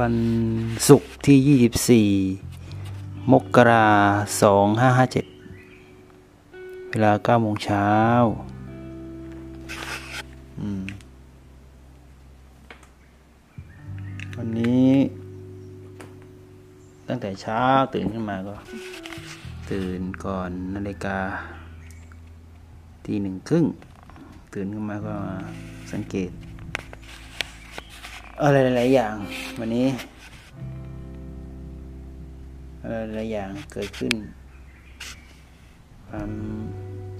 วันศุกร์ที่ยี่สิบสี่มกราสองห้าห้าเจ็ดเวลาเก้าโมงเช้าวันนี้ ตั้งแต่เช้าตื่นขึ้นมาก็ ตื่นก่อนนาฬิกาตีหนึ่งครึ่ง ตื่นขึ้นมาก็สังเกต อะไรหลาย ๆ อย่าง วันนี้อะไรหลายอย่างเกิดขึ้น ความ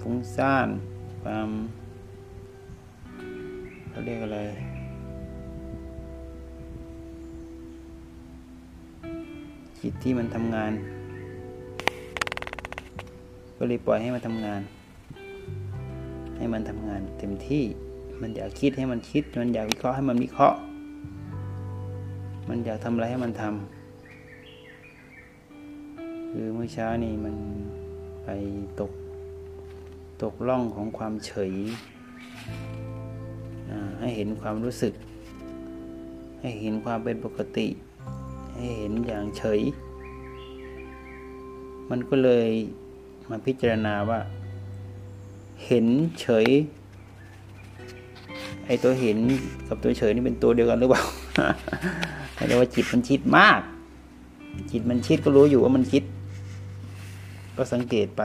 ฟุ้งซ่าน ความเขาเรียกอะไรจิตที่มันทำงาน ก็เลยปล่อยให้มันทำงาน ให้มันทำงานเต็มที่มันอยากคิดให้มันคิด มันอยากวิเคราะห์ให้มันวิเคราะห์ มันอยากทำอะไรให้มันทำคือเมื่อเช้านี่มันไปตกตกล่องของความเฉยให้เห็นความรู้สึก ให้เห็นความเป็นปกติ ให้เห็นอย่างเฉย มันก็เลยมาพิจารณาว่า เห็นเฉยไอตัวเห็นกับตัวเฉยนี่เป็นตัวเดียวกันหรือเปล่า เรียกว่าจิตมันคิดมาก จิตมันคิดก็รู้อยู่ว่ามันคิด ก็สังเกตไป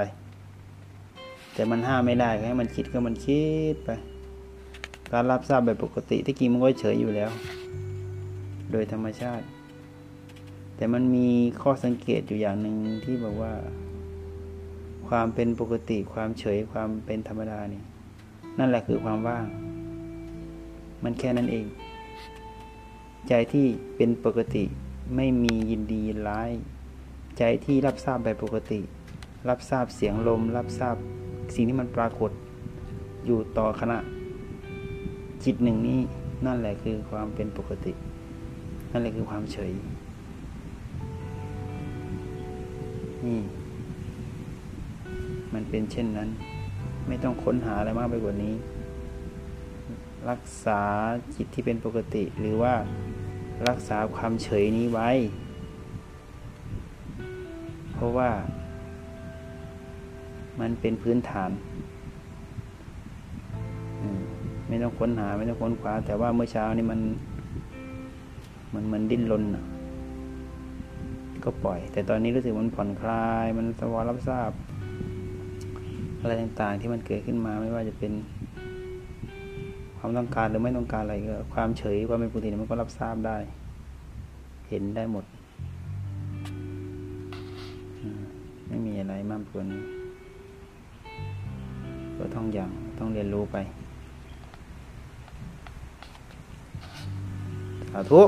แต่มันห้ามไม่ได้ให้มันคิดก็มันคิดไป การรับทราบแบบปกติที่จริงมันก็เฉยอยู่แล้ว โดยธรรมชาติ แต่มันมีข้อสังเกตอยู่อย่างหนึ่งที่บอกว่า ความเป็นปกติความเฉยความเป็นธรรมดานี่นั่นแหละคือความว่าง มันแค่นั้นเอง ใจที่เป็นปกติไม่มียินดียินร้าย ใจที่รับทราบแบบปกติ รับทราบเสียงลม รับทราบสิ่งที่มันปรากฏ อยู่ต่อขณะ จิตหนึ่งนี้นั่นแหละคือความเป็นปกติ นั่นแหละคือความเฉยนี่มันเป็นเช่นนั้น ไม่ต้องค้นหาอะไรมากไปกว่านี้ รักษาจิตที่เป็นปกติ หรือว่ารักษาความเฉยนี้ไว้ เพราะว่า มันเป็นพื้นฐาน ไม่ต้องค้นหาไม่ต้องค้นคว้า แต่ว่าเมื่อเช้านี้มันมันมันดิ้นรนก็ปล่อย แต่ตอนนี้รู้สึกมันผ่อนคลาย มันสวารับทราบ อะไรต่างๆที่มันเกิดขึ้นมาไม่ว่าจะเป็น ความต้องการหรือไม่ต้องการอะไรก็ความเฉยความเป็นปกติมันก็รับทราบได้ เห็นได้หมด ไม่มีอะไรมากกว่านี้ก็ต้องอย่างต้องเรียนรู้ไปสาธุ